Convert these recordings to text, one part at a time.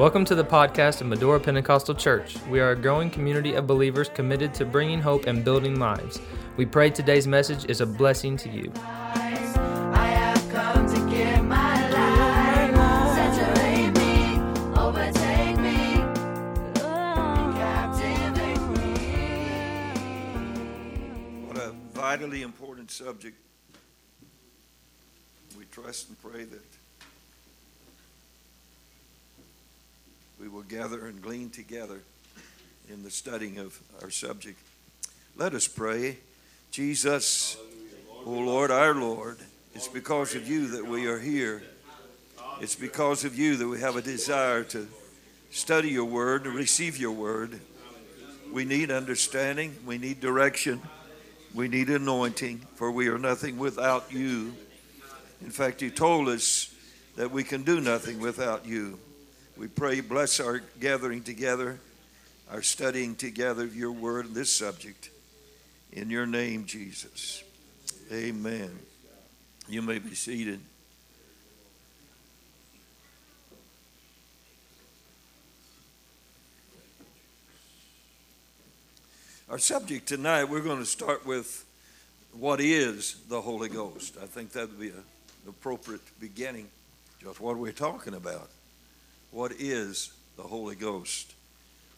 Welcome to the podcast of Medora Pentecostal Church. We are a growing community of believers committed to bringing hope and building lives. We pray today's message is a blessing to you. What a vitally important subject. We trust and pray that we will gather and glean together in the studying of our subject. Let us pray. Jesus, O Lord, our Lord, it's because of you that we are here. It's because of you that we have a desire to study your word, to receive your word. We need understanding, we need direction, we need anointing, for we are nothing without you. In fact, you told us that we can do nothing without you. We pray, bless our gathering together, our studying together of your word and this subject. In your name, Jesus. Amen. You may be seated. Our subject tonight, we're going to start with what is the Holy Ghost. I think that would be an appropriate beginning. Just what we're we talking about? What is the Holy Ghost?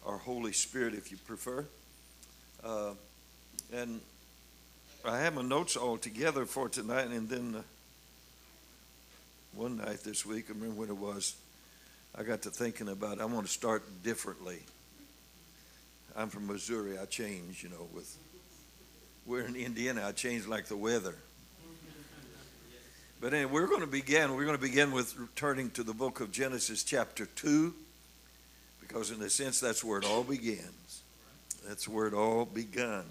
Or Holy Spirit, if you prefer. Uh, and I have my notes all together for tonight, and then uh, one night this week, I remember when it was, I got to thinking about I want to start differently. I'm from Missouri. I change, you know, with we're in Indiana. I change like the weather. But anyway, we're going to begin. We're going to begin with returning to the book of Genesis, chapter two, because in a sense that's where it all begins. That's where it all begun.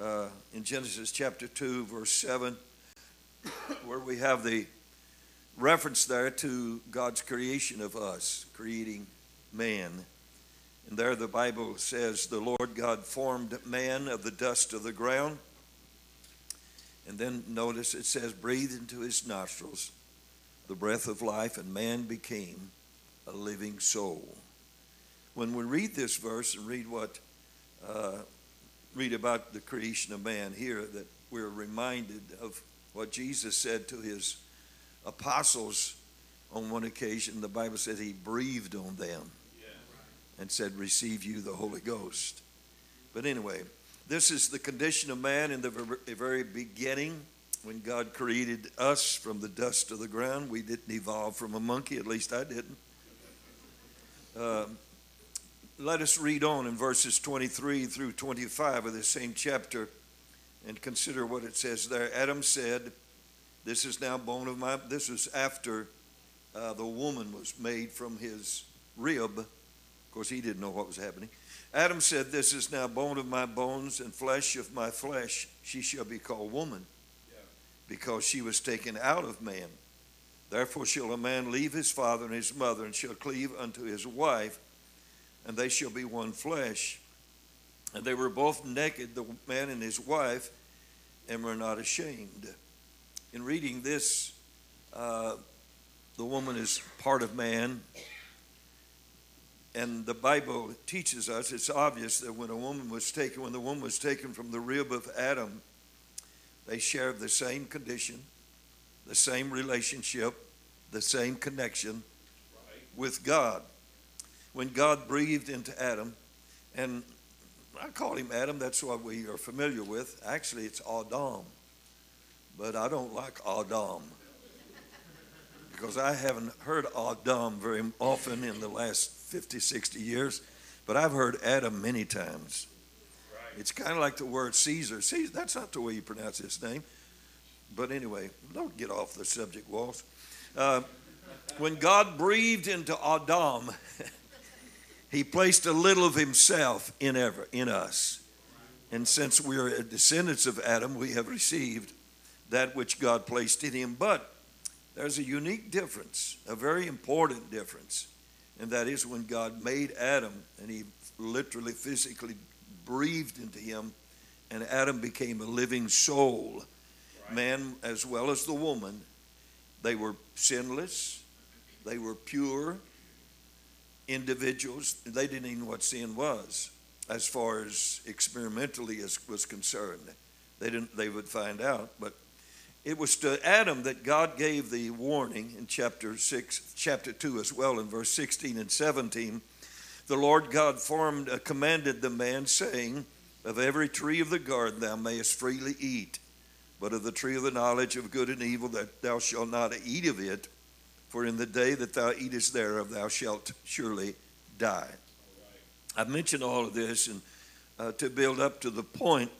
Uh, in Genesis chapter two, verse seven, where we have the reference there to God's creation of us, creating man. And there the Bible says, The Lord God formed man of the dust of the ground. And then notice it says, breathed into his nostrils the breath of life, and man became a living soul. When we read this verse and read what, uh, read about the creation of man here, that we're reminded of what Jesus said to his apostles on one occasion. The Bible said he breathed on them and said, Receive you the Holy Ghost. But anyway, this is the condition of man in the very beginning when God created us from the dust of the ground. We didn't evolve from a monkey, at least I didn't. Uh, let us read on in verses 23 through 25 of this same chapter and consider what it says there. Adam said, This is now bone of my, this is after uh, the woman was made from his rib. Of course, he didn't know what was happening. Adam said, This is now bone of my bones and flesh of my flesh. She shall be called woman because she was taken out of man. Therefore shall a man leave his father and his mother and shall cleave unto his wife, and they shall be one flesh. And they were both naked, the man and his wife, and were not ashamed. In reading this, uh, the woman is part of man, and the Bible teaches us it's obvious that when a woman was taken, when the woman was taken from the rib of Adam, they shared the same condition, the same relationship, the same connection with God. When God breathed into Adam, and I call him Adam, that's what we are familiar with. Actually, it's Adam, but I don't like Adam because I haven't heard Adam very often in the last 50, 60 years, but I've heard Adam many times. It's kind of like the word Caesar. Caesar, that's not the way you pronounce his name. But anyway, don't get off the subject, Walls. Uh, when God breathed into Adam, he placed a little of himself in, ever, in us. And since we are descendants of Adam, we have received that which God placed in him. But there's a unique difference, a very important difference, and that is when God made Adam and he literally, physically breathed into him, and Adam became a living soul. Right. Man, as well as the woman, they were sinless, they were pure, individuals, they didn't even know what sin was as far as experimentally as was concerned. They didn't they would find out, but it was to Adam that God gave the warning in chapter 6 chapter 2 as well in verse 16 and 17 the Lord God formed uh, commanded the man saying of every tree of the garden thou mayest freely eat but of the tree of the knowledge of good and evil that thou shalt not eat of it for in the day that thou eatest thereof thou shalt surely die. I've mentioned all of this and uh, to build up to the point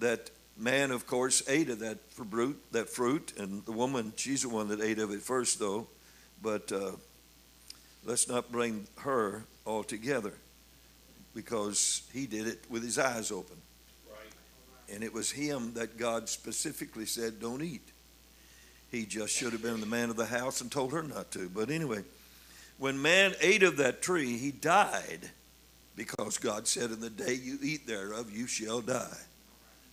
that man, of course, ate of that fruit, that fruit, and the woman, she's the one that ate of it first, though. But uh, let's not bring her all together because he did it with his eyes open. Right. And it was him that God specifically said, don't eat. He just should have been the man of the house and told her not to. But anyway, when man ate of that tree, he died because God said, In the day you eat thereof, you shall die.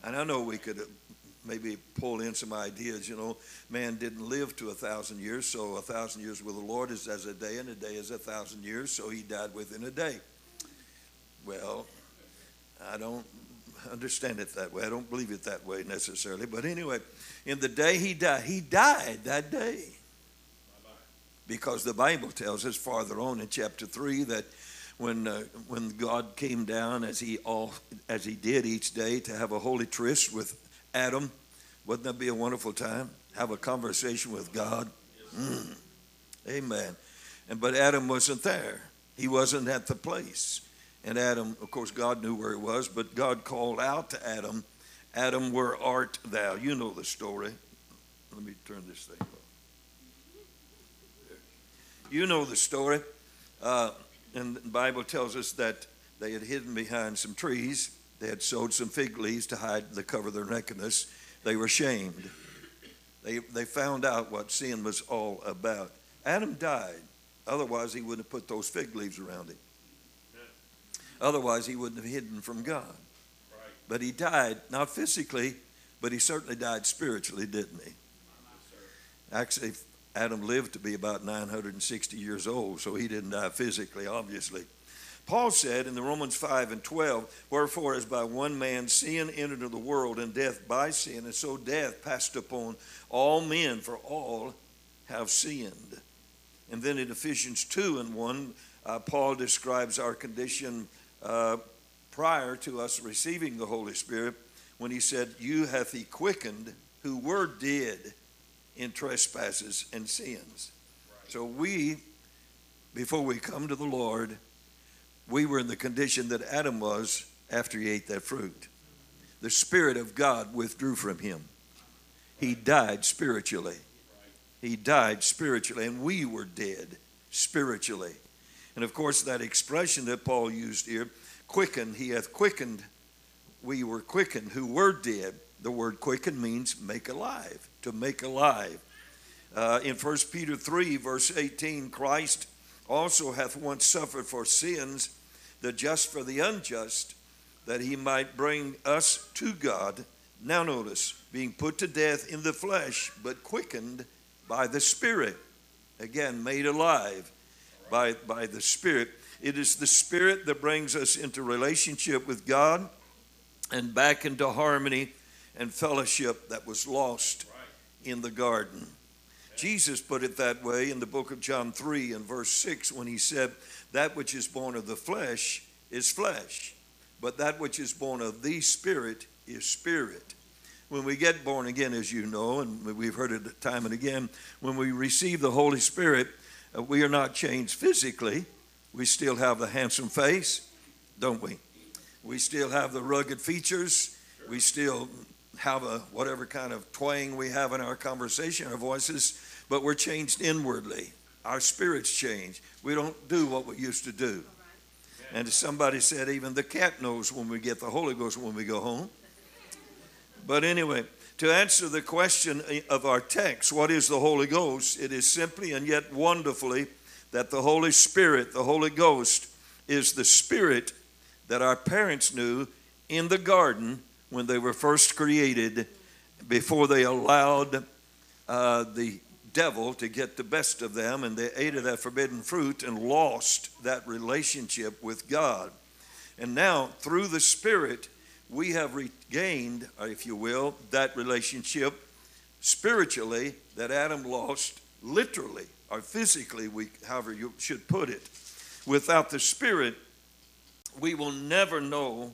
And I know we could uh, maybe pull in some ideas. You know, man didn't live to a thousand years, so a thousand years with the Lord is as a day, and a day is a thousand years, so he died within a day. Well, I don't understand it that way. I don't believe it that way necessarily. But anyway, in the day he died, he died that day. Because the Bible tells us farther on in chapter 3 that when uh, when God came down as he all as he did each day to have a holy tryst with Adam, wouldn't that be a wonderful time? Have a conversation with God. Mm. Amen. And but Adam wasn't there. He wasn't at the place. And Adam, of course, God knew where he was, but God called out to Adam, Adam, where art thou? You know the story. Let me turn this thing off. You know the story. Uh, and the Bible tells us that they had hidden behind some trees. They had sewed some fig leaves to hide the cover of their nakedness. They were shamed. They, they found out what sin was all about. Adam died. Otherwise, he wouldn't have put those fig leaves around him. Otherwise, he wouldn't have hidden from God. But he died, not physically, but he certainly died spiritually, didn't he? Actually, Adam lived to be about 960 years old, so he didn't die physically, obviously. Paul said in the Romans 5 and 12, Wherefore, as by one man sin entered into the world, and death by sin, and so death passed upon all men, for all have sinned. And then in Ephesians 2 and 1, uh, Paul describes our condition uh, prior to us receiving the Holy Spirit when he said, You hath he quickened who were dead in trespasses and sins. So we, before we come to the Lord, we were in the condition that Adam was after he ate that fruit. The Spirit of God withdrew from him. He died spiritually. He died spiritually, and we were dead spiritually. And of course, that expression that Paul used here, quickened, he hath quickened, we were quickened who were dead. The word quicken means make alive to make alive. Uh, in 1 Peter 3, verse 18, Christ also hath once suffered for sins, the just for the unjust, that he might bring us to God. Now, notice, being put to death in the flesh, but quickened by the Spirit. Again, made alive by, by the Spirit. It is the Spirit that brings us into relationship with God and back into harmony and fellowship that was lost in the garden. Jesus put it that way in the book of John 3 and verse 6 when he said, That which is born of the flesh is flesh, but that which is born of the Spirit is spirit. When we get born again, as you know, and we've heard it time and again, when we receive the Holy Spirit, uh, we are not changed physically. We still have the handsome face, don't we? We still have the rugged features. We still have a whatever kind of twang we have in our conversation, our voices, but we're changed inwardly. Our spirits change. We don't do what we used to do. And somebody said, even the cat knows when we get the Holy Ghost when we go home. But anyway, to answer the question of our text, what is the Holy Ghost? It is simply and yet wonderfully that the Holy Spirit, the Holy Ghost, is the Spirit that our parents knew in the garden when they were first created, before they allowed uh, the devil to get the best of them, and they ate of that forbidden fruit and lost that relationship with God. And now, through the Spirit, we have regained, if you will, that relationship spiritually that Adam lost literally or physically, we, however you should put it. Without the Spirit, we will never know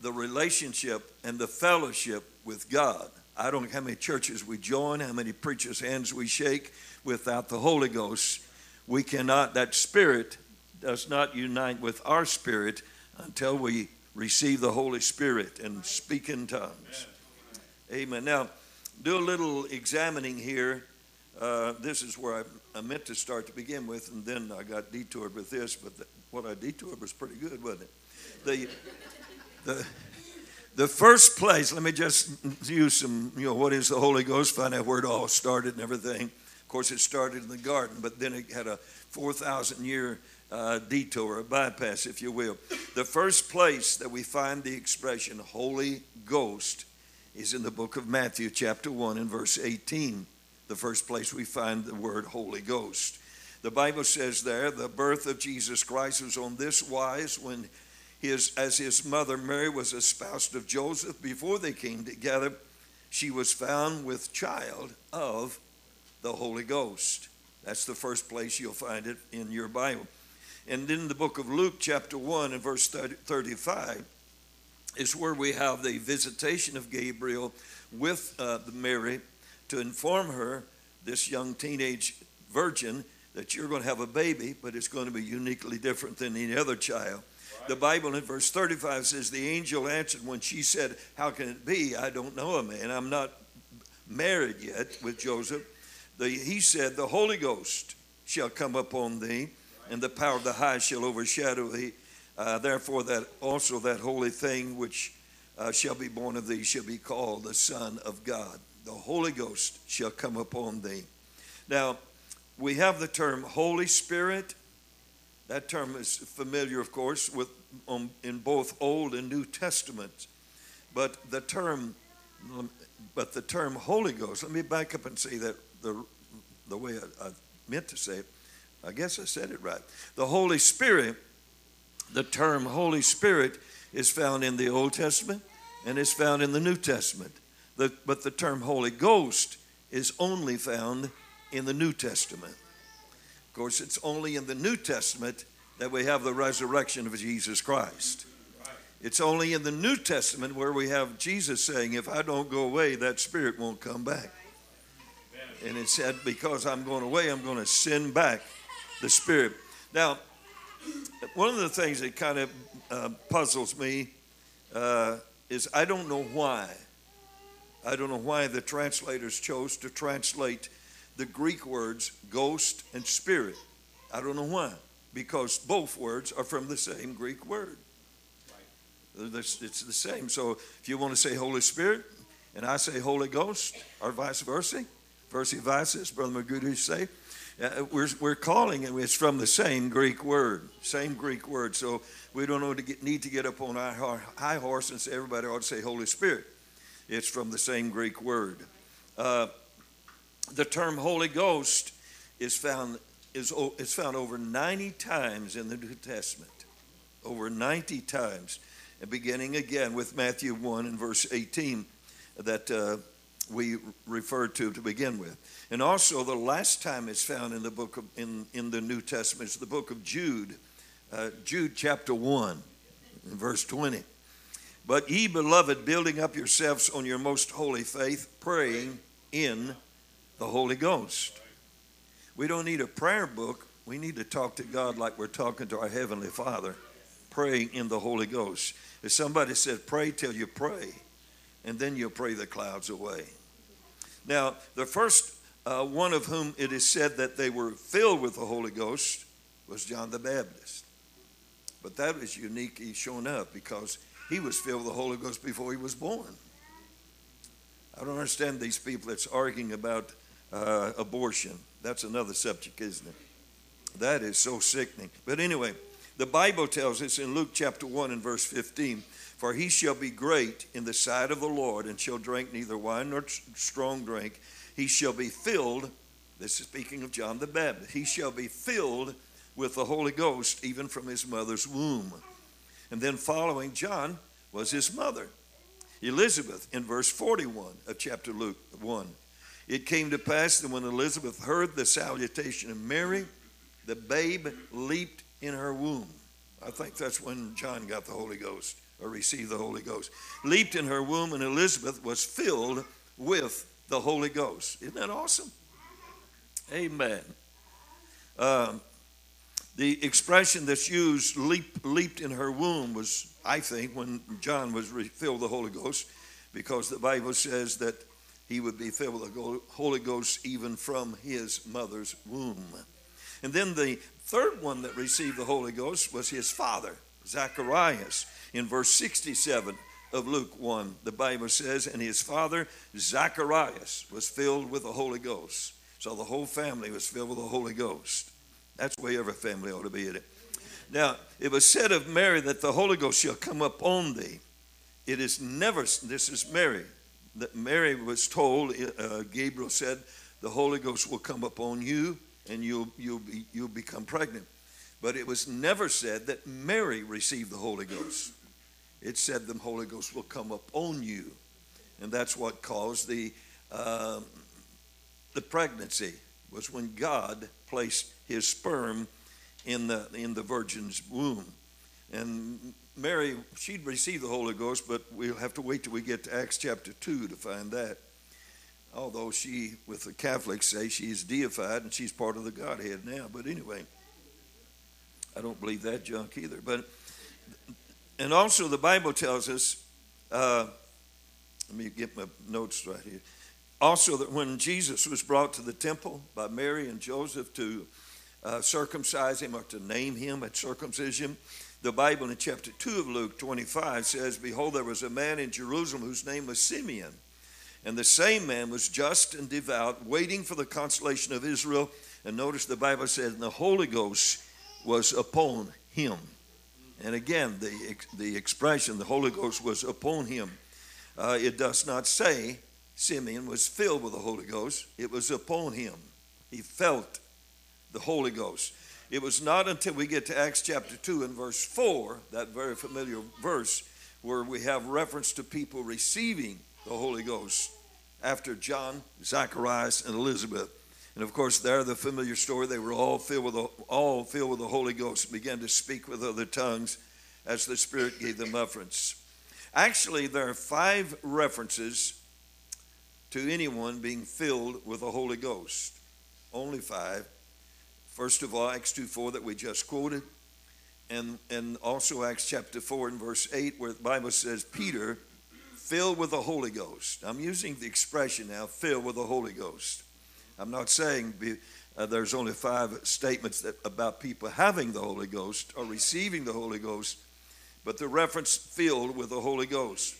the relationship and the fellowship with God. I don't know how many churches we join, how many preachers' hands we shake. Without the Holy Ghost, we cannot, that spirit does not unite with our spirit until we receive the Holy Spirit and speak in tongues. Amen. Now, do a little examining here. Uh, this is where I, I, meant to start to begin with, and then I got detoured with this, but the, what I detoured was pretty good, wasn't it? The, the, the first place, let me just use some, you know, what is the Holy Ghost, find out where it all started and everything. Of course, it started in the garden, but then it had a 4,000 year uh, detour, a bypass, if you will. The first place that we find the expression Holy Ghost is in the book of Matthew, chapter 1, and verse 18. The first place we find the word Holy Ghost. The Bible says there, the birth of Jesus Christ was on this wise when his, as his mother Mary was espoused of Joseph, before they came together, she was found with child of the Holy Ghost. That's the first place you'll find it in your Bible. And in the book of Luke, chapter 1, and verse 30, 35, is where we have the visitation of Gabriel with uh, Mary to inform her, this young teenage virgin, that you're going to have a baby, but it's going to be uniquely different than any other child. The Bible in verse 35 says, The angel answered when she said, How can it be? I don't know a man. I'm not married yet with Joseph. The, he said, The Holy Ghost shall come upon thee, and the power of the high shall overshadow thee. Uh, therefore, that also that holy thing which uh, shall be born of thee shall be called the Son of God. The Holy Ghost shall come upon thee. Now, we have the term Holy Spirit that term is familiar, of course, with um, in both Old and New Testaments. But the term, but the term Holy Ghost. Let me back up and say that the the way I, I meant to say it. I guess I said it right. The Holy Spirit. The term Holy Spirit is found in the Old Testament and is found in the New Testament. The, but the term Holy Ghost is only found in the New Testament. Of course, it's only in the New Testament that we have the resurrection of Jesus Christ. It's only in the New Testament where we have Jesus saying, If I don't go away, that spirit won't come back. And it said, Because I'm going away, I'm going to send back the spirit. Now, one of the things that kind of uh, puzzles me uh, is I don't know why. I don't know why the translators chose to translate the Greek words ghost and spirit. I don't know why, because both words are from the same Greek word. It's the same. So if you want to say Holy Spirit and I say Holy Ghost, or vice versa, versa vice, Brother Magudi say, uh, we're, we're calling it, it's from the same Greek word, same Greek word. So we don't know to get, need to get up on our high horse and say everybody ought to say Holy Spirit. It's from the same Greek word. Uh, the term Holy Ghost is found is, is found over 90 times in the New Testament. Over 90 times. And beginning again with Matthew 1 and verse 18 that uh, we referred to to begin with. And also the last time it's found in the book of, in, in the New Testament is the book of Jude, uh, Jude chapter 1 verse 20. But ye beloved, building up yourselves on your most holy faith, praying in the Holy Ghost. We don't need a prayer book. We need to talk to God like we're talking to our Heavenly Father, praying in the Holy Ghost. If somebody said, pray till you pray, and then you'll pray the clouds away. Now, the first uh, one of whom it is said that they were filled with the Holy Ghost was John the Baptist. But that was unique. He's shown up because he was filled with the Holy Ghost before he was born. I don't understand these people that's arguing about uh, abortion. That's another subject, isn't it? That is so sickening. But anyway, the Bible tells us in Luke chapter 1 and verse 15 For he shall be great in the sight of the Lord, and shall drink neither wine nor strong drink. He shall be filled This is speaking of John the Baptist. He shall be filled with the Holy Ghost even from his mother's womb. And then following John was his mother, Elizabeth, in verse 41 of chapter Luke 1. It came to pass that when Elizabeth heard the salutation of Mary, the babe leaped in her womb. I think that's when John got the Holy Ghost or received the Holy Ghost. Leaped in her womb, and Elizabeth was filled with the Holy Ghost. Isn't that awesome? Amen. Um, the expression that's used, leap, leaped in her womb, was, I think, when John was filled with the Holy Ghost, because the Bible says that he would be filled with the Holy Ghost even from his mother's womb. And then the third one that received the Holy Ghost was his father, Zacharias. In verse 67 of Luke 1, the Bible says, And his father, Zacharias, was filled with the Holy Ghost. So the whole family was filled with the Holy Ghost. That's the way every family ought to be in it. Now, it was said of Mary that the Holy Ghost shall come upon thee. It is never, this is Mary, that Mary was told, uh, Gabriel said, the Holy Ghost will come upon you and you'll, you'll, be, you'll become pregnant. But it was never said that Mary received the Holy Ghost. It said the Holy Ghost will come upon you. And that's what caused the, uh, the pregnancy, was when God placed his sperm in the, in the virgin's womb. And Mary, she'd received the Holy Ghost, but we'll have to wait till we get to Acts chapter 2 to find that. Although she, with the Catholics, say she's deified and she's part of the Godhead now. But anyway, I don't believe that junk either. But and also the Bible tells us, uh, let me get my notes right here. Also, that when Jesus was brought to the temple by Mary and Joseph to uh, circumcise him or to name him at circumcision. The Bible in chapter 2 of Luke 25 says, Behold, there was a man in Jerusalem whose name was Simeon. And the same man was just and devout, waiting for the consolation of Israel. And notice the Bible says, and the Holy Ghost was upon him. And again, the, the expression, the Holy Ghost was upon him. Uh, it does not say Simeon was filled with the Holy Ghost, it was upon him. He felt the Holy Ghost. It was not until we get to Acts chapter 2 and verse 4, that very familiar verse, where we have reference to people receiving the Holy Ghost after John, Zacharias, and Elizabeth. And of course, there the familiar story, they were all filled with the, all filled with the Holy Ghost and began to speak with other tongues as the Spirit gave them utterance. Actually, there are five references to anyone being filled with the Holy Ghost. Only five. First of all, Acts 2 4 that we just quoted, and, and also Acts chapter 4 and verse 8, where the Bible says, Peter, filled with the Holy Ghost. I'm using the expression now, filled with the Holy Ghost. I'm not saying be, uh, there's only five statements that, about people having the Holy Ghost or receiving the Holy Ghost, but the reference filled with the Holy Ghost.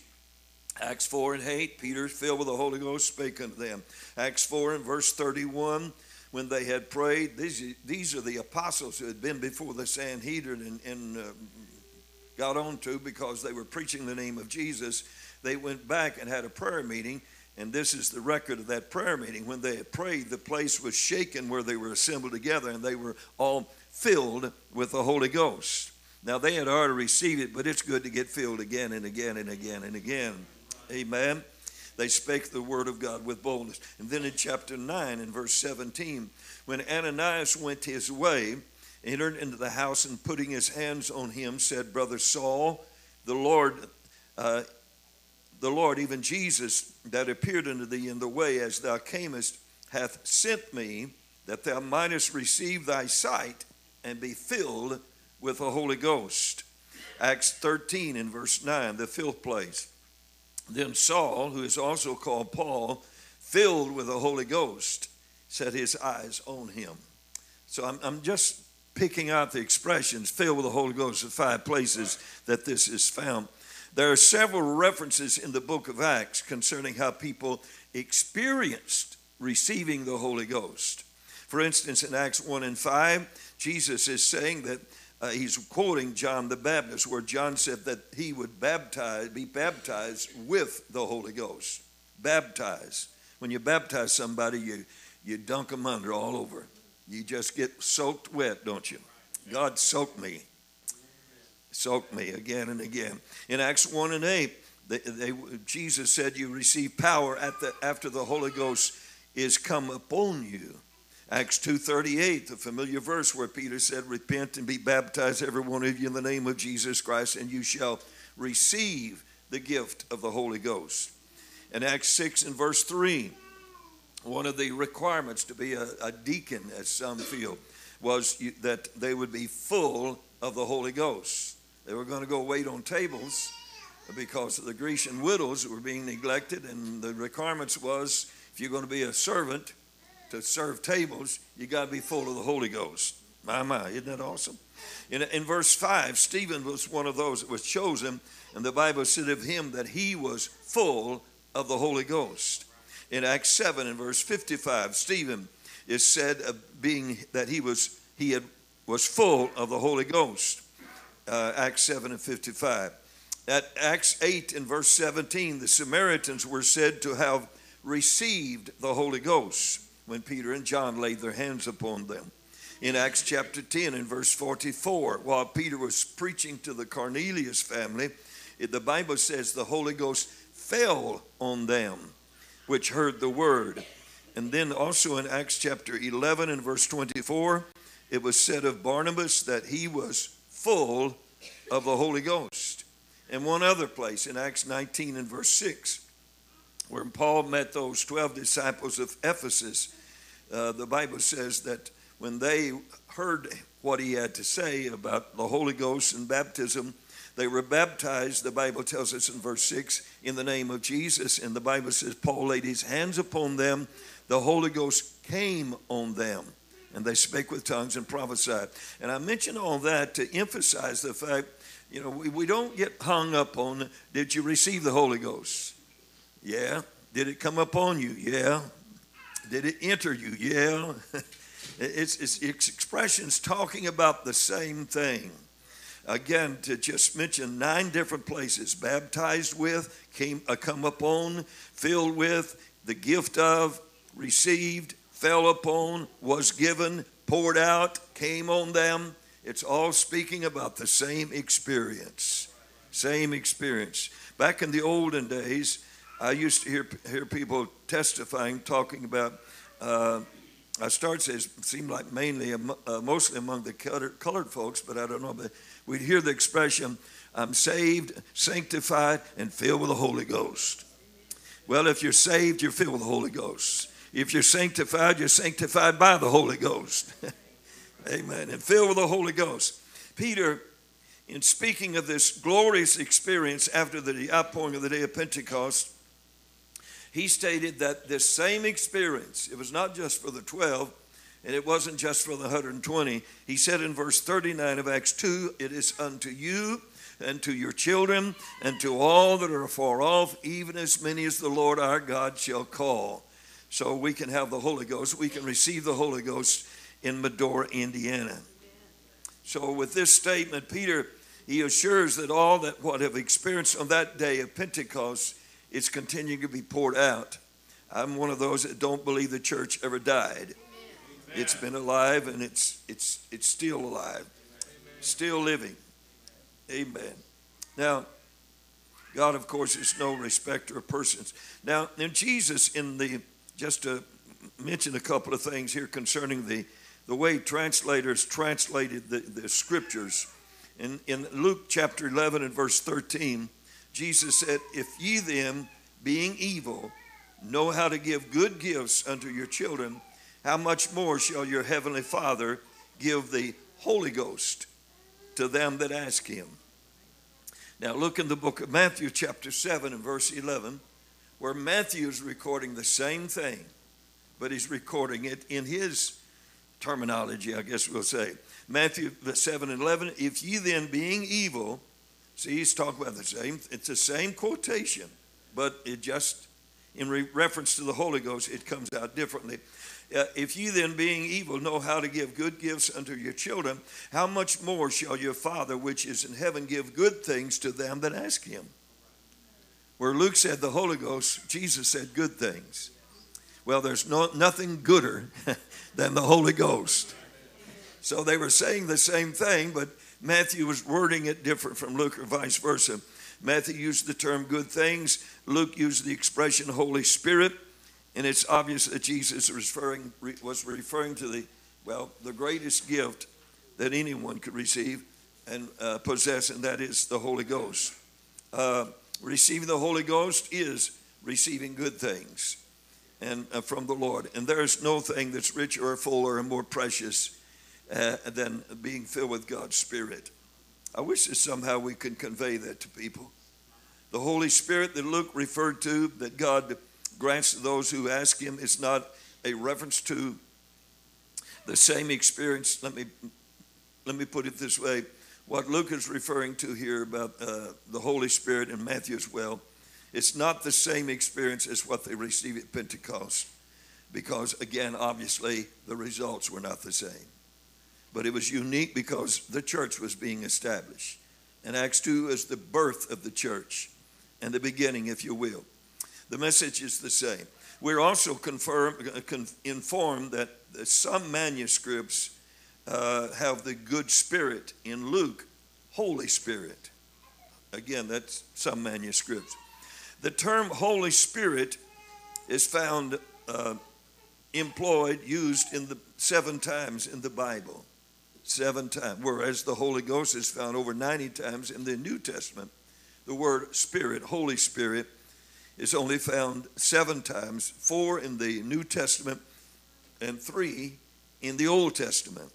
Acts 4 and 8, Peter, filled with the Holy Ghost, spake unto them. Acts 4 and verse 31, when they had prayed. These, these are the apostles who had been before the Sanhedrin and, and uh, got on to because they were preaching the name of Jesus. They went back and had a prayer meeting, and this is the record of that prayer meeting. When they had prayed, the place was shaken where they were assembled together, and they were all filled with the Holy Ghost. Now, they had already received it, but it's good to get filled again and again and again and again. Amen. They spake the word of God with boldness. And then in chapter 9, and verse 17, when Ananias went his way, entered into the house and putting his hands on him, said, Brother Saul, the Lord, uh, the Lord, even Jesus, that appeared unto thee in the way as thou camest, hath sent me that thou mightest receive thy sight and be filled with the Holy Ghost. Acts 13 in verse 9, the fifth place. Then Saul, who is also called Paul, filled with the Holy Ghost, set his eyes on him. So I'm, I'm just picking out the expressions filled with the Holy Ghost, the five places that this is found. There are several references in the book of Acts concerning how people experienced receiving the Holy Ghost. For instance, in Acts 1 and 5, Jesus is saying that uh, he's quoting John the Baptist, where John said that he would baptize, be baptized with the Holy Ghost. Baptize. When you baptize somebody, you you dunk them under all over. You just get soaked wet, don't you? God soaked me. Soaked me again and again. In Acts 1 and 8, they, they, Jesus said, You receive power the, after the Holy Ghost is come upon you. Acts 2.38, the familiar verse where Peter said, Repent and be baptized, every one of you, in the name of Jesus Christ, and you shall receive the gift of the Holy Ghost. In Acts 6 and verse 3, one of the requirements to be a, a deacon, as some feel, was that they would be full of the Holy Ghost. They were going to go wait on tables because the Grecian widows were being neglected, and the requirements was if you're going to be a servant to serve tables, you got to be full of the Holy Ghost. My, my, isn't that awesome? In, in verse 5, Stephen was one of those that was chosen, and the Bible said of him that he was full of the Holy Ghost. In Acts 7 and verse 55, Stephen is said of being that he was he had was full of the Holy Ghost. Uh, Acts 7 and 55. At Acts 8 and verse 17, the Samaritans were said to have received the Holy Ghost when Peter and John laid their hands upon them. In Acts chapter 10 and verse 44, while Peter was preaching to the Cornelius family, the Bible says the Holy Ghost fell on them which heard the word. And then also in Acts chapter 11 and verse 24, it was said of Barnabas that he was full of the Holy Ghost. And one other place in Acts 19 and verse 6, where Paul met those 12 disciples of Ephesus, uh, the Bible says that when they heard what he had to say about the Holy Ghost and baptism, they were baptized, the Bible tells us in verse 6, in the name of Jesus. And the Bible says Paul laid his hands upon them, the Holy Ghost came on them, and they spake with tongues and prophesied. And I mention all that to emphasize the fact, you know, we, we don't get hung up on did you receive the Holy Ghost? Yeah. Did it come upon you? Yeah. Did it enter you? Yeah. it's, it's, it's expressions talking about the same thing again to just mention nine different places baptized with came uh, come upon filled with the gift of received fell upon was given poured out came on them it's all speaking about the same experience same experience back in the olden days i used to hear, hear people testifying talking about uh, I started to seemed like mainly, uh, mostly among the colored, colored folks, but I don't know. But we'd hear the expression, I'm saved, sanctified, and filled with the Holy Ghost. Well, if you're saved, you're filled with the Holy Ghost. If you're sanctified, you're sanctified by the Holy Ghost. Amen. And filled with the Holy Ghost. Peter, in speaking of this glorious experience after the outpouring of the day of Pentecost, he stated that this same experience, it was not just for the 12, and it wasn't just for the 120. He said in verse 39 of Acts 2 It is unto you and to your children and to all that are far off, even as many as the Lord our God shall call. So we can have the Holy Ghost. We can receive the Holy Ghost in Medora, Indiana. So with this statement, Peter, he assures that all that what have experienced on that day of Pentecost it's continuing to be poured out. I'm one of those that don't believe the church ever died. Amen. It's been alive and it's it's it's still alive. Amen. Still living. Amen. Now, God, of course, is no respecter of persons. Now, in Jesus, in the just to mention a couple of things here concerning the the way translators translated the, the scriptures. In, in Luke chapter 11 and verse 13, Jesus said, If ye then, being evil, know how to give good gifts unto your children, how much more shall your heavenly Father give the Holy Ghost to them that ask him? Now, look in the book of Matthew, chapter 7, and verse 11, where Matthew is recording the same thing, but he's recording it in his terminology, I guess we'll say. Matthew 7 and 11, if ye then, being evil, See, he's talking about the same, it's the same quotation, but it just, in re- reference to the Holy Ghost, it comes out differently. Uh, if you then, being evil, know how to give good gifts unto your children, how much more shall your Father which is in heaven give good things to them that ask him? Where Luke said the Holy Ghost, Jesus said good things. Well, there's no, nothing gooder than the Holy Ghost. So they were saying the same thing, but Matthew was wording it different from Luke or vice versa. Matthew used the term good things, Luke used the expression Holy Spirit, and it's obvious that Jesus was referring, was referring to the, well, the greatest gift that anyone could receive and uh, possess, and that is the Holy Ghost. Uh, receiving the Holy Ghost is receiving good things and uh, from the Lord. And there is no thing that's richer or fuller and more precious uh, than being filled with God's Spirit. I wish that somehow we could convey that to people. The Holy Spirit that Luke referred to, that God grants to those who ask Him, is not a reference to the same experience. Let me let me put it this way: what Luke is referring to here about uh, the Holy Spirit and Matthew as well, it's not the same experience as what they received at Pentecost, because again, obviously, the results were not the same. But it was unique because the church was being established. And Acts 2 is the birth of the church and the beginning, if you will. The message is the same. We're also confirm, uh, informed that some manuscripts uh, have the good spirit in Luke, Holy Spirit. Again, that's some manuscripts. The term Holy Spirit is found uh, employed, used in the seven times in the Bible seven times, whereas the Holy Ghost is found over 90 times in the New Testament. The word Spirit, Holy Spirit, is only found seven times, four in the New Testament and three in the Old Testament.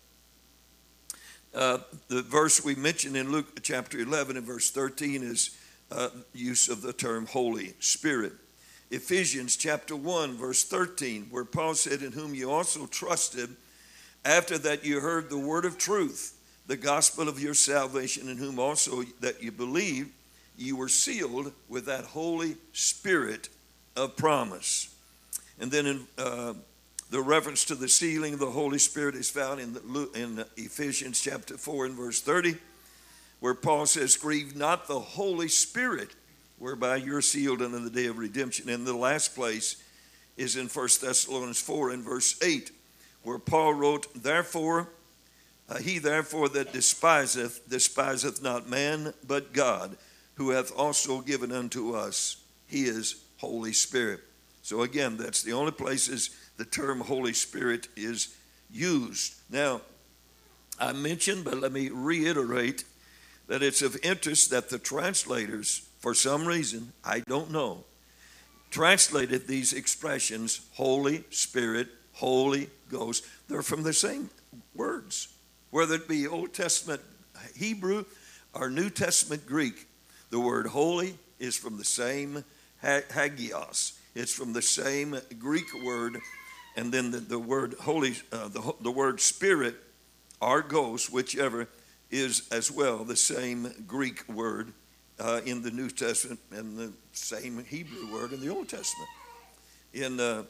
Uh, the verse we mentioned in Luke chapter 11 and verse 13 is uh, use of the term Holy Spirit. Ephesians chapter 1, verse 13, where Paul said, In whom you also trusted after that, you heard the word of truth, the gospel of your salvation, in whom also that you believed, you were sealed with that Holy Spirit of promise. And then in uh, the reference to the sealing of the Holy Spirit is found in, the, in Ephesians chapter 4 and verse 30, where Paul says, Grieve not the Holy Spirit, whereby you're sealed unto the day of redemption. And the last place is in 1 Thessalonians 4 and verse 8, where Paul wrote, Therefore, uh, he therefore that despiseth, despiseth not man, but God, who hath also given unto us his Holy Spirit. So again, that's the only places the term Holy Spirit is used. Now, I mentioned, but let me reiterate that it's of interest that the translators, for some reason, I don't know, translated these expressions Holy Spirit, Holy Ghost. They're from the same words, whether it be Old Testament Hebrew or New Testament Greek. The word holy is from the same hagios. It's from the same Greek word, and then the, the word holy, uh, the, the word spirit, argos, whichever, is as well the same Greek word uh, in the New Testament and the same Hebrew word in the Old Testament. In uh,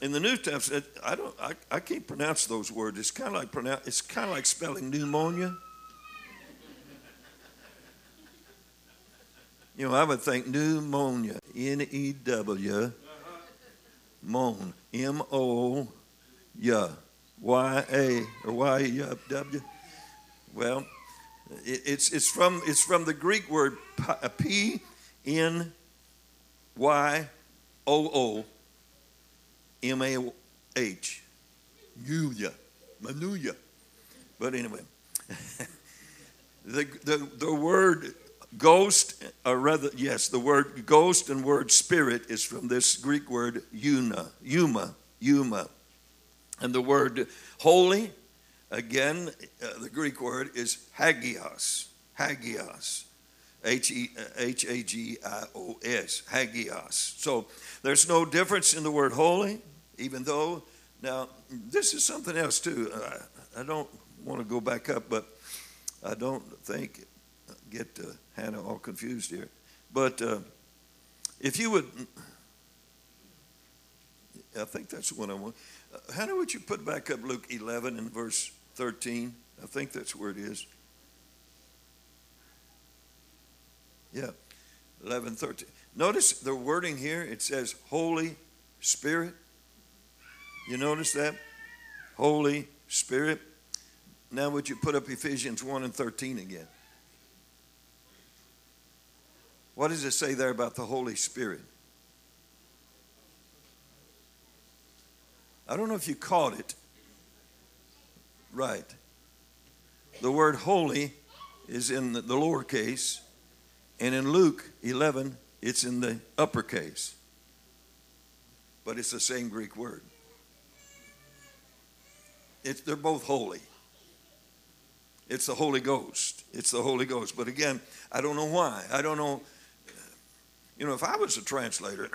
in the New Testament, I don't, I, I can't pronounce those words. It's kind of like pronounce, it's kind of like spelling pneumonia. You know, I would think pneumonia, N E W, moan, M O, Y, Y A or Y W. Well, it, it's it's from it's from the Greek word P N Y O O M A H. Muya. Manuya. But anyway, the, the, the word ghost, or rather, yes, the word ghost and word spirit is from this Greek word una, yuma, yuma. And the word holy, again, uh, the Greek word is hagios, hagios. H A G I O S, hagios. So there's no difference in the word holy, even though, now, this is something else too. I, I don't want to go back up, but I don't think, get uh, Hannah all confused here. But uh, if you would, I think that's what I want. Uh, Hannah, would you put back up Luke 11 and verse 13? I think that's where it is. Yeah, 11, 13. Notice the wording here. It says Holy Spirit. You notice that? Holy Spirit. Now, would you put up Ephesians 1 and 13 again? What does it say there about the Holy Spirit? I don't know if you caught it. Right. The word holy is in the lowercase, and in Luke 11, it's in the uppercase. But it's the same Greek word. It's, they're both holy. It's the Holy Ghost. It's the Holy Ghost. But again, I don't know why. I don't know. You know, if I was a translator,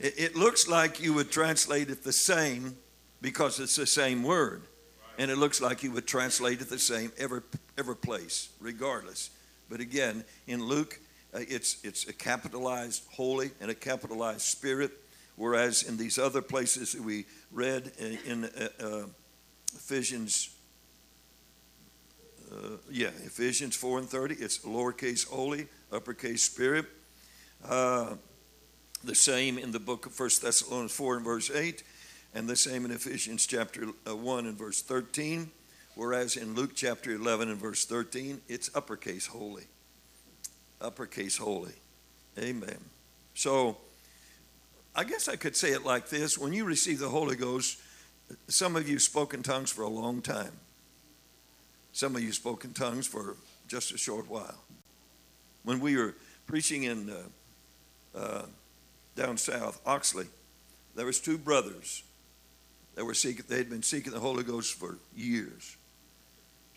it, it looks like you would translate it the same because it's the same word. And it looks like you would translate it the same every, every place, regardless. But again, in Luke, uh, it's, it's a capitalized holy and a capitalized spirit, whereas in these other places that we read in, in uh, uh, Ephesians, uh, yeah, Ephesians 4 and 30, it's lowercase holy, uppercase spirit. Uh, the same in the book of 1 Thessalonians 4 and verse 8, and the same in Ephesians chapter uh, 1 and verse 13. Whereas in Luke chapter 11 and verse 13, it's uppercase holy. Uppercase holy. Amen. So, I guess I could say it like this when you receive the Holy Ghost, some of you spoke in tongues for a long time, some of you spoke in tongues for just a short while. When we were preaching in uh, uh, down south, Oxley, there was two brothers that were seeking, they had been seeking the Holy Ghost for years.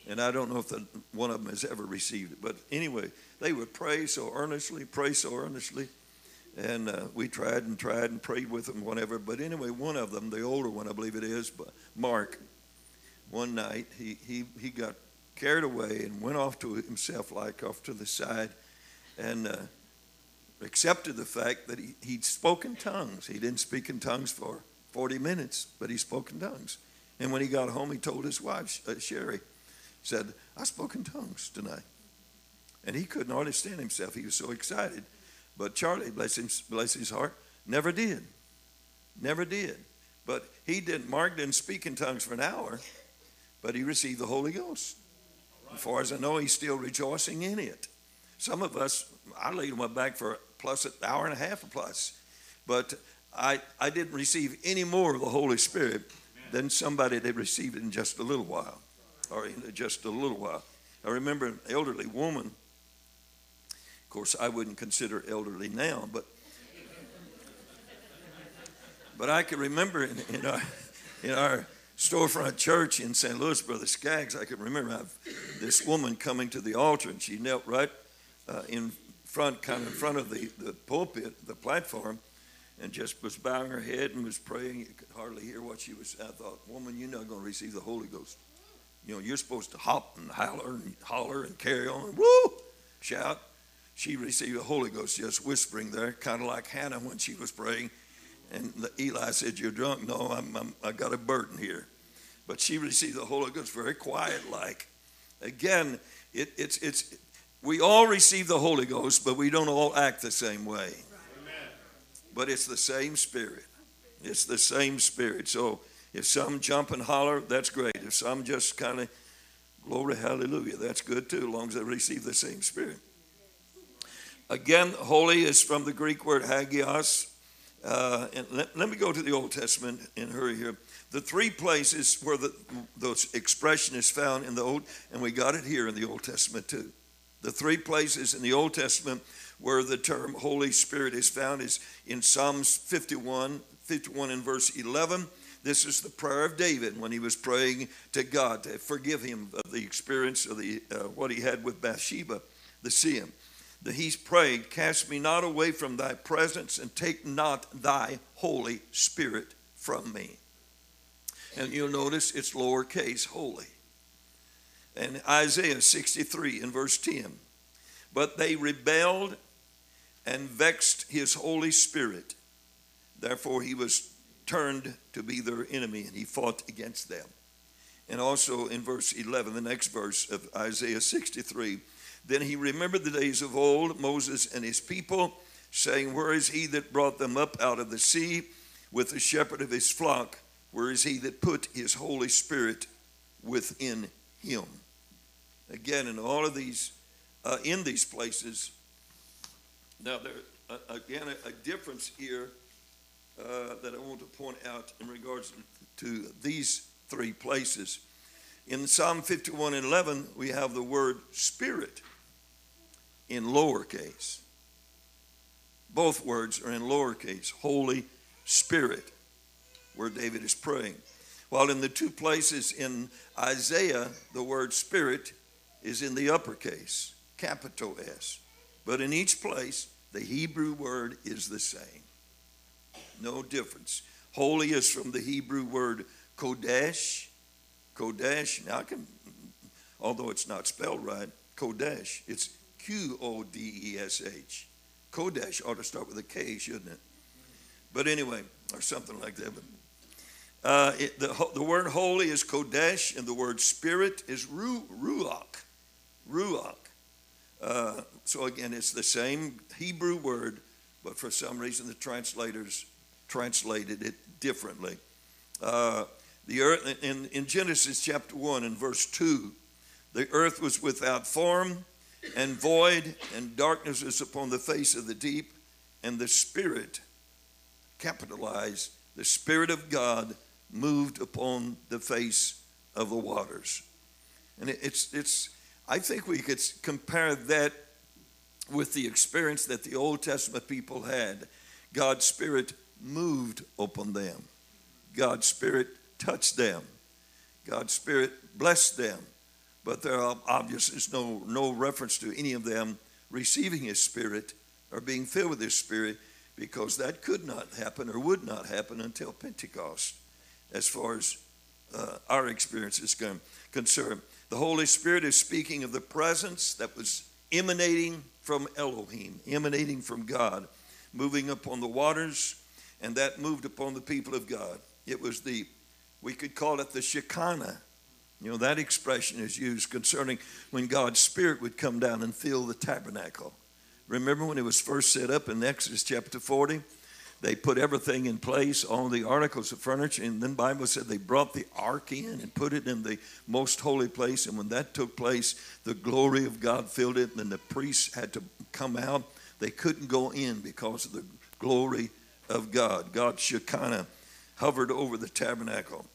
And I don't know if the, one of them has ever received it. But anyway, they would pray so earnestly, pray so earnestly. And uh, we tried and tried and prayed with them, whatever. But anyway, one of them, the older one, I believe it is, but Mark, one night he, he, he got carried away and went off to himself, like off to the side, and uh, accepted the fact that he, he'd spoken tongues. He didn't speak in tongues for 40 minutes, but he spoke in tongues. And when he got home, he told his wife, uh, Sherry, said, I spoke in tongues tonight. And he couldn't understand himself. He was so excited. But Charlie, bless, him, bless his heart, never did. Never did. But he didn't, Mark didn't speak in tongues for an hour, but he received the Holy Ghost. As far as I know, he's still rejoicing in it. Some of us, I laid my back for plus an hour and a half or plus. But I, I didn't receive any more of the Holy Spirit than somebody that received it in just a little while, or in just a little while. I remember an elderly woman. Of course, I wouldn't consider elderly now, but but I can remember in, in our in our storefront church in St. Louis, Brother Skaggs, I can remember this woman coming to the altar, and she knelt right uh, in front, kind of in front of the, the pulpit, the platform, and just was bowing her head and was praying. You could hardly hear what she was. I thought, woman, you're not going to receive the Holy Ghost. You know, you're supposed to hop and holler and holler and carry on, woo, shout. She received the Holy Ghost just whispering there, kind of like Hannah when she was praying. And Eli said, You're drunk. No, I'm, I'm, I got a burden here. But she received the Holy Ghost very quiet like. Again, it, it's, it's, we all receive the Holy Ghost, but we don't all act the same way but it's the same spirit. It's the same spirit. So if some jump and holler, that's great. If some just kind of glory, hallelujah, that's good too, as long as they receive the same spirit. Again, holy is from the Greek word hagios. Uh, and let, let, me go to the Old Testament and hurry here. The three places where the, the expression is found in the Old, and we got it here in the Old Testament too. The three places in the Old Testament where the term Holy Spirit is found is in Psalms 51, 51 and verse 11. This is the prayer of David when he was praying to God to forgive him of the experience of the, uh, what he had with Bathsheba, the sin. That he's prayed, Cast me not away from thy presence and take not thy Holy Spirit from me. And you'll notice it's lowercase holy. And Isaiah 63 in verse 10. But they rebelled and vexed his Holy Spirit. Therefore, he was turned to be their enemy and he fought against them. And also in verse 11, the next verse of Isaiah 63, then he remembered the days of old, Moses and his people, saying, Where is he that brought them up out of the sea with the shepherd of his flock? Where is he that put his Holy Spirit within him? Again, in all of these, uh, in these places, now there, uh, again, a, a, difference here uh, that I want to point out in regards to these three places. In Psalm 51 and 11, we have the word spirit in lowercase. Both words are in lowercase, Holy Spirit, where David is praying. While in the two places in Isaiah, the word Spirit is in the uppercase, capital S. But in each place, the Hebrew word is the same. No difference. Holy is from the Hebrew word Kodesh. Kodesh. Now I can, although it's not spelled right, Kodesh. It's Q O D E S H. Kodesh ought to start with a K, shouldn't it? But anyway, or something like that. But, uh, it, the, the word holy is Kodesh, and the word spirit is ru, Ruach. Ruach. Uh, so again, it's the same Hebrew word, but for some reason the translators translated it differently. Uh, the earth in, in Genesis chapter 1 and verse 2, the earth was without form and void, and darkness is upon the face of the deep, and the Spirit, capitalized, the Spirit of God moved upon the face of the waters. And it's, it's, I think we could compare that with the experience that the Old Testament people had. God's Spirit moved upon them, God's Spirit touched them, God's Spirit blessed them. But there are obviously no, no reference to any of them receiving His Spirit or being filled with His Spirit because that could not happen or would not happen until Pentecost, as far as uh, our experience is concerned. The Holy Spirit is speaking of the presence that was emanating from Elohim, emanating from God, moving upon the waters, and that moved upon the people of God. It was the, we could call it the Shekinah. You know, that expression is used concerning when God's Spirit would come down and fill the tabernacle. Remember when it was first set up in Exodus chapter 40? They put everything in place, all the articles of furniture, and then the Bible said they brought the ark in and put it in the most holy place. And when that took place, the glory of God filled it, and then the priests had to come out. They couldn't go in because of the glory of God. God Shekinah hovered over the tabernacle.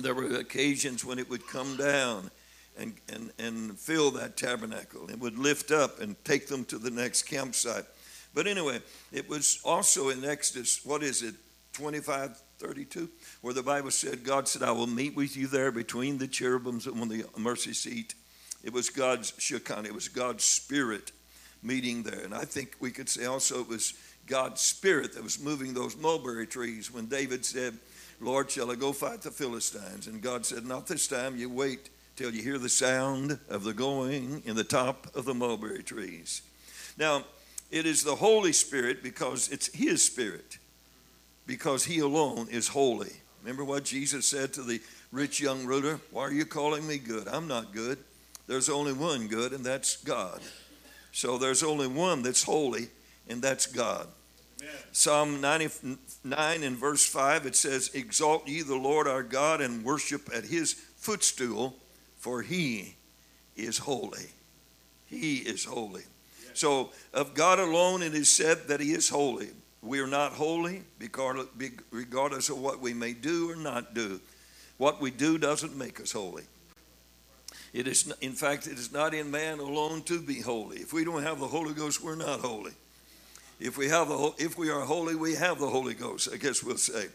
There were occasions when it would come down and, and, and fill that tabernacle. It would lift up and take them to the next campsite. But anyway, it was also in Exodus, what is it, 25, 32, where the Bible said, God said, I will meet with you there between the cherubims on the mercy seat. It was God's Shekinah, it was God's Spirit meeting there. And I think we could say also it was God's Spirit that was moving those mulberry trees when David said, Lord, shall I go fight the Philistines? And God said, Not this time, you wait till you hear the sound of the going in the top of the mulberry trees. Now, it is the Holy Spirit because it's His Spirit, because He alone is holy. Remember what Jesus said to the rich young ruler? Why are you calling me good? I'm not good. There's only one good, and that's God. So there's only one that's holy, and that's God. Amen. Psalm 99 and verse 5, it says, Exalt ye the Lord our God and worship at his footstool, for he is holy. He is holy. So, of God alone, it is said that He is holy. We are not holy regardless of what we may do or not do. What we do doesn't make us holy. It is, in fact, it is not in man alone to be holy. If we don't have the Holy Ghost, we're not holy. If we have the, if we are holy, we have the Holy Ghost. I guess we'll say.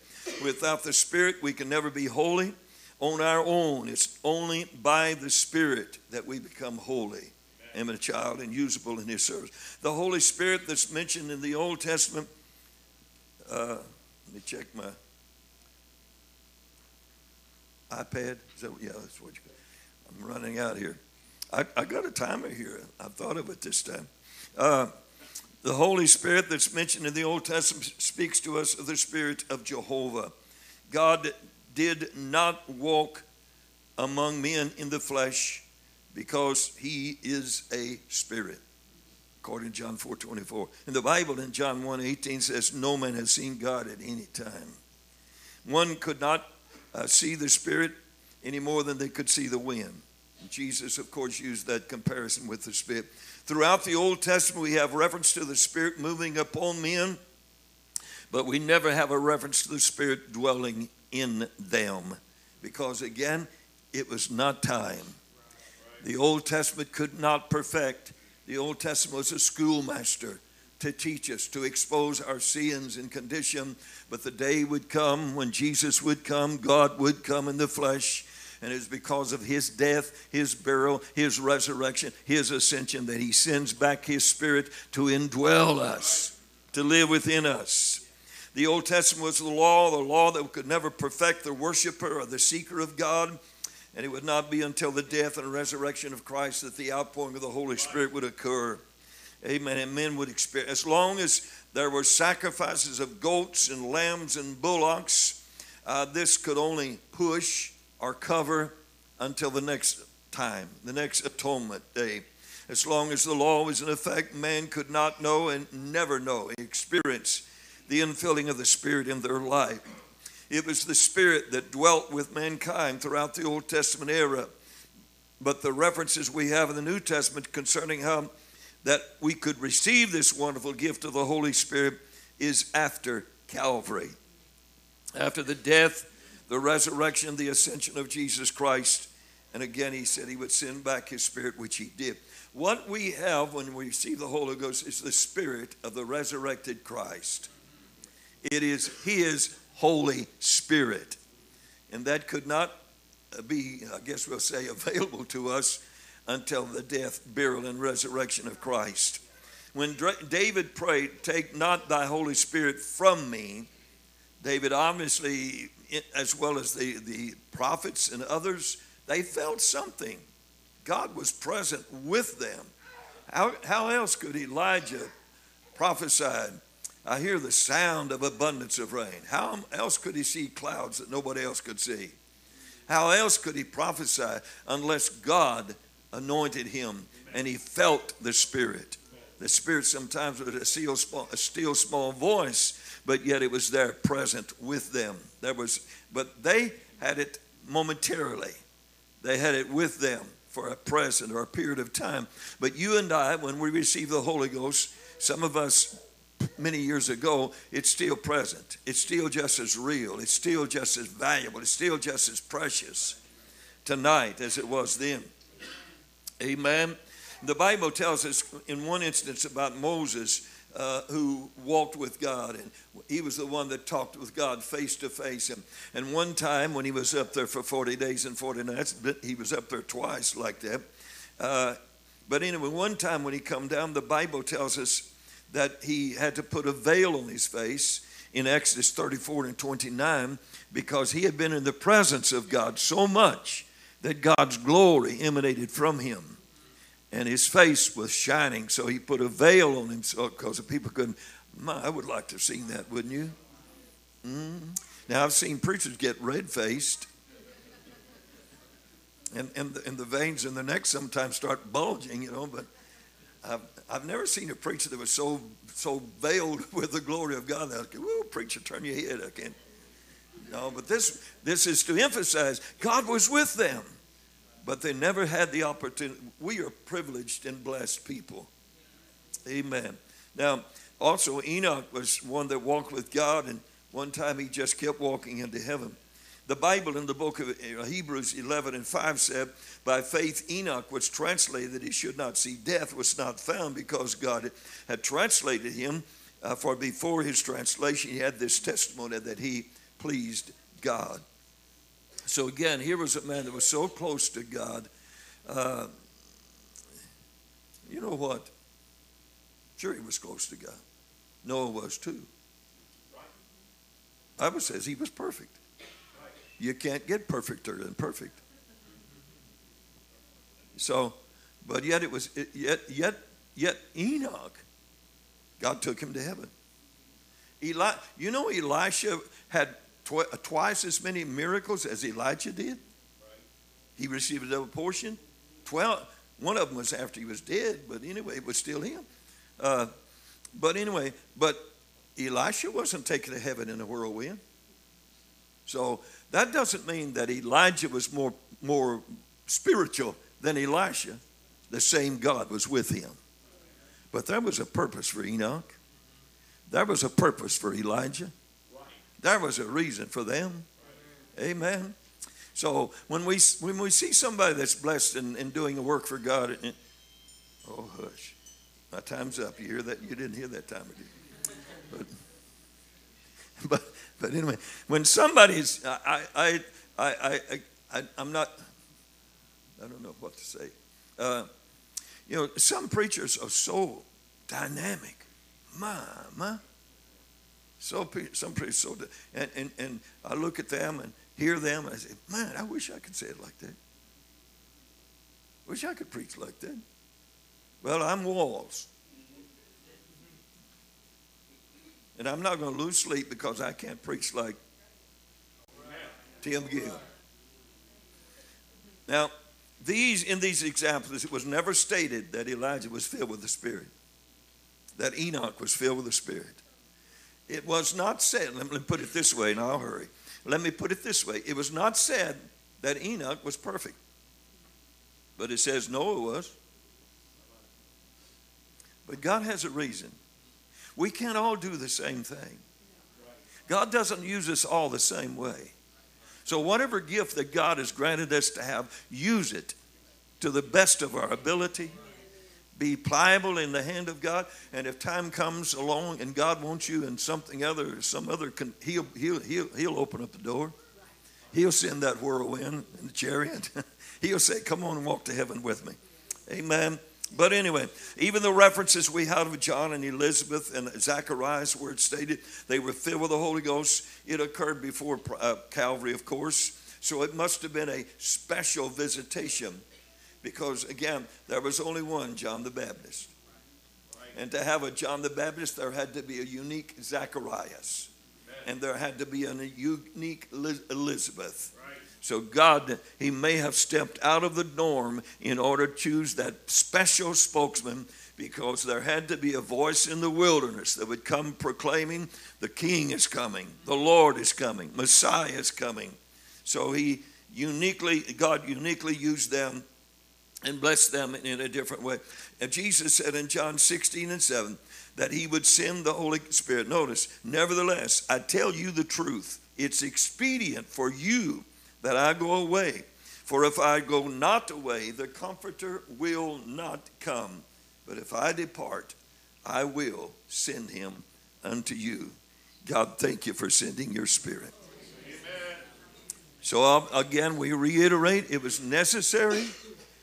Without the Spirit, we can never be holy on our own. It's only by the Spirit that we become holy am a child and usable in his service. The Holy Spirit that's mentioned in the Old Testament, uh, let me check my iPad. That, yeah, that's what you I'm running out here. I, I, got a timer here. I thought of it this time. Uh, the Holy Spirit that's mentioned in the Old Testament speaks to us of the Spirit of Jehovah. God did not walk among men in the flesh because he is a spirit. according to John 4 24. And the Bible in John 1 18 says, No man has seen God at any time. One could not uh, see the Spirit any more than they could see the wind. Jesus, of course, used that comparison with the Spirit. Throughout the Old Testament, we have reference to the Spirit moving upon men, but we never have a reference to the Spirit dwelling in them because, again, it was not time. The Old Testament could not perfect. The Old Testament was a schoolmaster to teach us, to expose our sins and condition. But the day would come when Jesus would come, God would come in the flesh. And it's because of his death, his burial, his resurrection, his ascension that he sends back his spirit to indwell us, to live within us. The Old Testament was the law, the law that could never perfect the worshiper or the seeker of God. And it would not be until the death and resurrection of Christ that the outpouring of the Holy Spirit would occur. Amen. And men would experience, as long as there were sacrifices of goats and lambs and bullocks, uh, this could only push or cover until the next time, the next atonement day. As long as the law was in effect, man could not know and never know, experience the infilling of the Spirit in their life. It was the Spirit that dwelt with mankind throughout the Old Testament era. But the references we have in the New Testament concerning how that we could receive this wonderful gift of the Holy Spirit is after Calvary. After the death, the resurrection, the ascension of Jesus Christ. And again, he said he would send back his spirit, which he did. What we have when we receive the Holy Ghost is the spirit of the resurrected Christ. It is his Holy Spirit. And that could not uh, be, I guess we'll say, available to us until the death, burial, and resurrection of Christ. When David prayed, Take not thy Holy Spirit from me, David obviously, as well as the, the prophets and others, they felt something. God was present with them. How, how else could Elijah prophesied, I hear the sound of abundance of rain? How else could he see clouds that nobody else could see? How else could he prophesy unless God anointed him and he felt the Spirit. The Spirit sometimes was a a still small voice, but yet it was there present with them. There was, but they had it momentarily. They had it with them for a present or a period of time. But you and I, when we receive the Holy Ghost, some of us many years ago, it's still present. It's still just as real. It's still just as valuable. It's still just as precious tonight as it was then. Amen. The Bible tells us in one instance about Moses uh, who walked with God, and he was the one that talked with God face to face. And, and one time when he was up there for 40 days and 40 nights, he was up there twice like that. Uh, but anyway, one time when he come down, the Bible tells us that he had to put a veil on his face in Exodus 34 and 29 because he had been in the presence of God so much that God's glory emanated from him. And his face was shining, so he put a veil on himself because so, people couldn't. My, I would like to have seen that, wouldn't you? Mm. Now, I've seen preachers get red faced, and, and, the, and the veins in the neck sometimes start bulging, you know, but I've, I've never seen a preacher that was so so veiled with the glory of God that, whoa, preacher, turn your head. I can't. No, but this, this is to emphasize God was with them, but they never had the opportunity. We are privileged and blessed people. Amen. Now, also, Enoch was one that walked with God, and one time he just kept walking into heaven. The Bible in the book of uh, Hebrews 11 and 5 said, By faith Enoch was translated that he should not see death, was not found because God had translated him. Uh, for before his translation, he had this testimony that he pleased God. So again, here was a man that was so close to God. Uh, you know what? Sure, he was close to God. Noah was too. Bible says he was perfect. You can't get perfecter than perfect. So, but yet it was yet yet yet Enoch, God took him to heaven. Eli, you know Elisha had tw- twice as many miracles as Elijah did. He received a double portion. Twelve. One of them was after he was dead, but anyway, it was still him. Uh, but anyway, but Elisha wasn't taken to heaven in a whirlwind. So that doesn't mean that Elijah was more, more spiritual than Elisha. The same God was with him. But there was a purpose for Enoch. There was a purpose for Elijah. There was a reason for them. Amen. So when we when we see somebody that's blessed and, and doing a work for God, oh hush, my time's up. You hear that? You didn't hear that time, But, but but anyway, when somebody's I I I I, I I'm not I don't know what to say. Uh, you know, some preachers are so dynamic. Mama. So some preachers so and, and and I look at them and hear them and I say, man, I wish I could say it like that. Wish I could preach like that. Well, I'm Walls. And I'm not going to lose sleep because I can't preach like Tim Gill. Now, these in these examples, it was never stated that Elijah was filled with the Spirit, that Enoch was filled with the Spirit. It was not said, let me put it this way, and I'll hurry. Let me put it this way. It was not said that Enoch was perfect, but it says Noah was. But God has a reason. We can't all do the same thing. God doesn't use us all the same way. So, whatever gift that God has granted us to have, use it to the best of our ability. Be pliable in the hand of God, and if time comes along and God wants you in something other, some other, he'll, he'll, he'll, he'll open up the door. He'll send that whirlwind in the chariot. he'll say, Come on and walk to heaven with me. Amen. But anyway, even the references we have of John and Elizabeth and Zacharias, where it stated they were filled with the Holy Ghost, it occurred before uh, Calvary, of course. So it must have been a special visitation because, again, there was only one John the Baptist. And to have a John the Baptist, there had to be a unique Zacharias. And there had to be a unique Elizabeth. So God, He may have stepped out of the norm in order to choose that special spokesman because there had to be a voice in the wilderness that would come proclaiming the King is coming, the Lord is coming, Messiah is coming. So He uniquely, God uniquely used them and bless them in a different way. And Jesus said in John 16 and 7 that He would send the Holy Spirit. Notice, nevertheless, I tell you the truth. It's expedient for you that I go away. For if I go not away, the Comforter will not come. But if I depart, I will send him unto you. God, thank you for sending your Spirit. Amen. So, uh, again, we reiterate it was necessary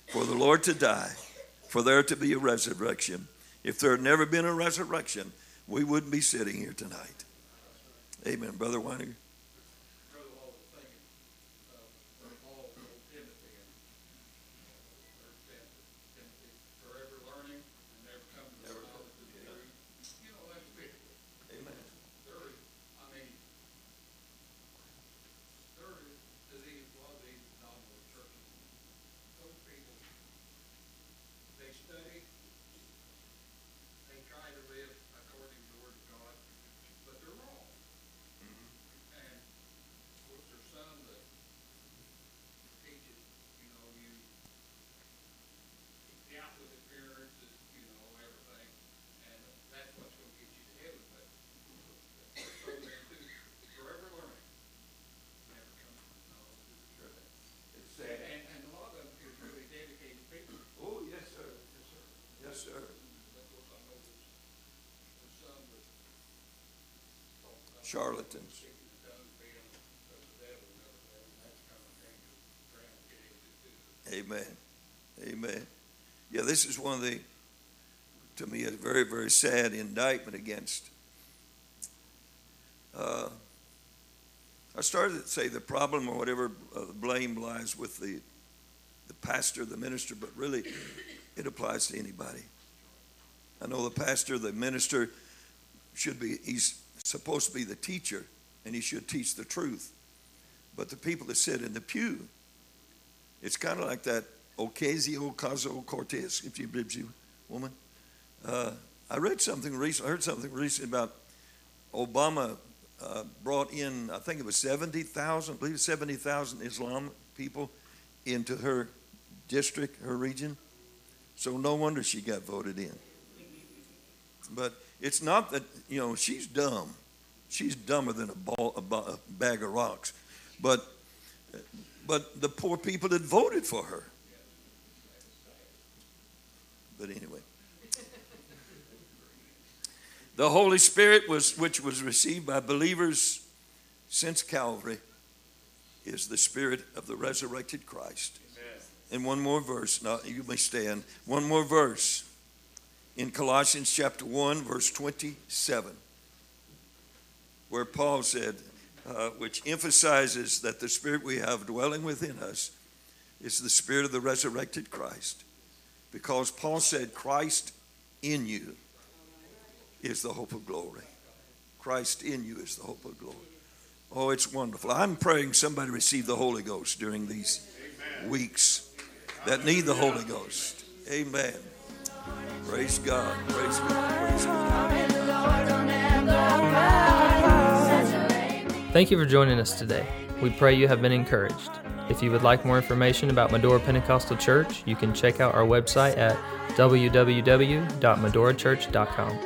for the Lord to die, for there to be a resurrection. If there had never been a resurrection, we wouldn't be sitting here tonight. Amen. Brother Weiner. Charlatans. Amen. Amen. Yeah, this is one of the, to me, a very, very sad indictment against. Uh, I started to say the problem or whatever uh, blame lies with the, the pastor, the minister, but really it applies to anybody. I know the pastor, the minister should be, he's supposed to be the teacher and he should teach the truth. But the people that sit in the pew, it's kind of like that Ocasio Caso Cortez, if you you woman. Uh, I read something recent. I heard something recent about Obama uh, brought in. I think it was seventy thousand. I believe seventy thousand Islam people into her district, her region. So no wonder she got voted in. But it's not that you know she's dumb. She's dumber than a, ball, a bag of rocks. But but the poor people that voted for her. But anyway. The Holy Spirit was which was received by believers since Calvary is the spirit of the resurrected Christ. Amen. And one more verse. Now you may stand. One more verse in Colossians chapter 1 verse 27 where Paul said uh, which emphasizes that the spirit we have dwelling within us is the spirit of the resurrected Christ because Paul said Christ in you is the hope of glory. Christ in you is the hope of glory. Oh, it's wonderful. I'm praying somebody receive the Holy Ghost during these Amen. weeks that need the Holy Ghost. Amen. Praise God. Praise God. Praise God. Thank you for joining us today. We pray you have been encouraged. If you would like more information about Medora Pentecostal Church, you can check out our website at www.medorachurch.com.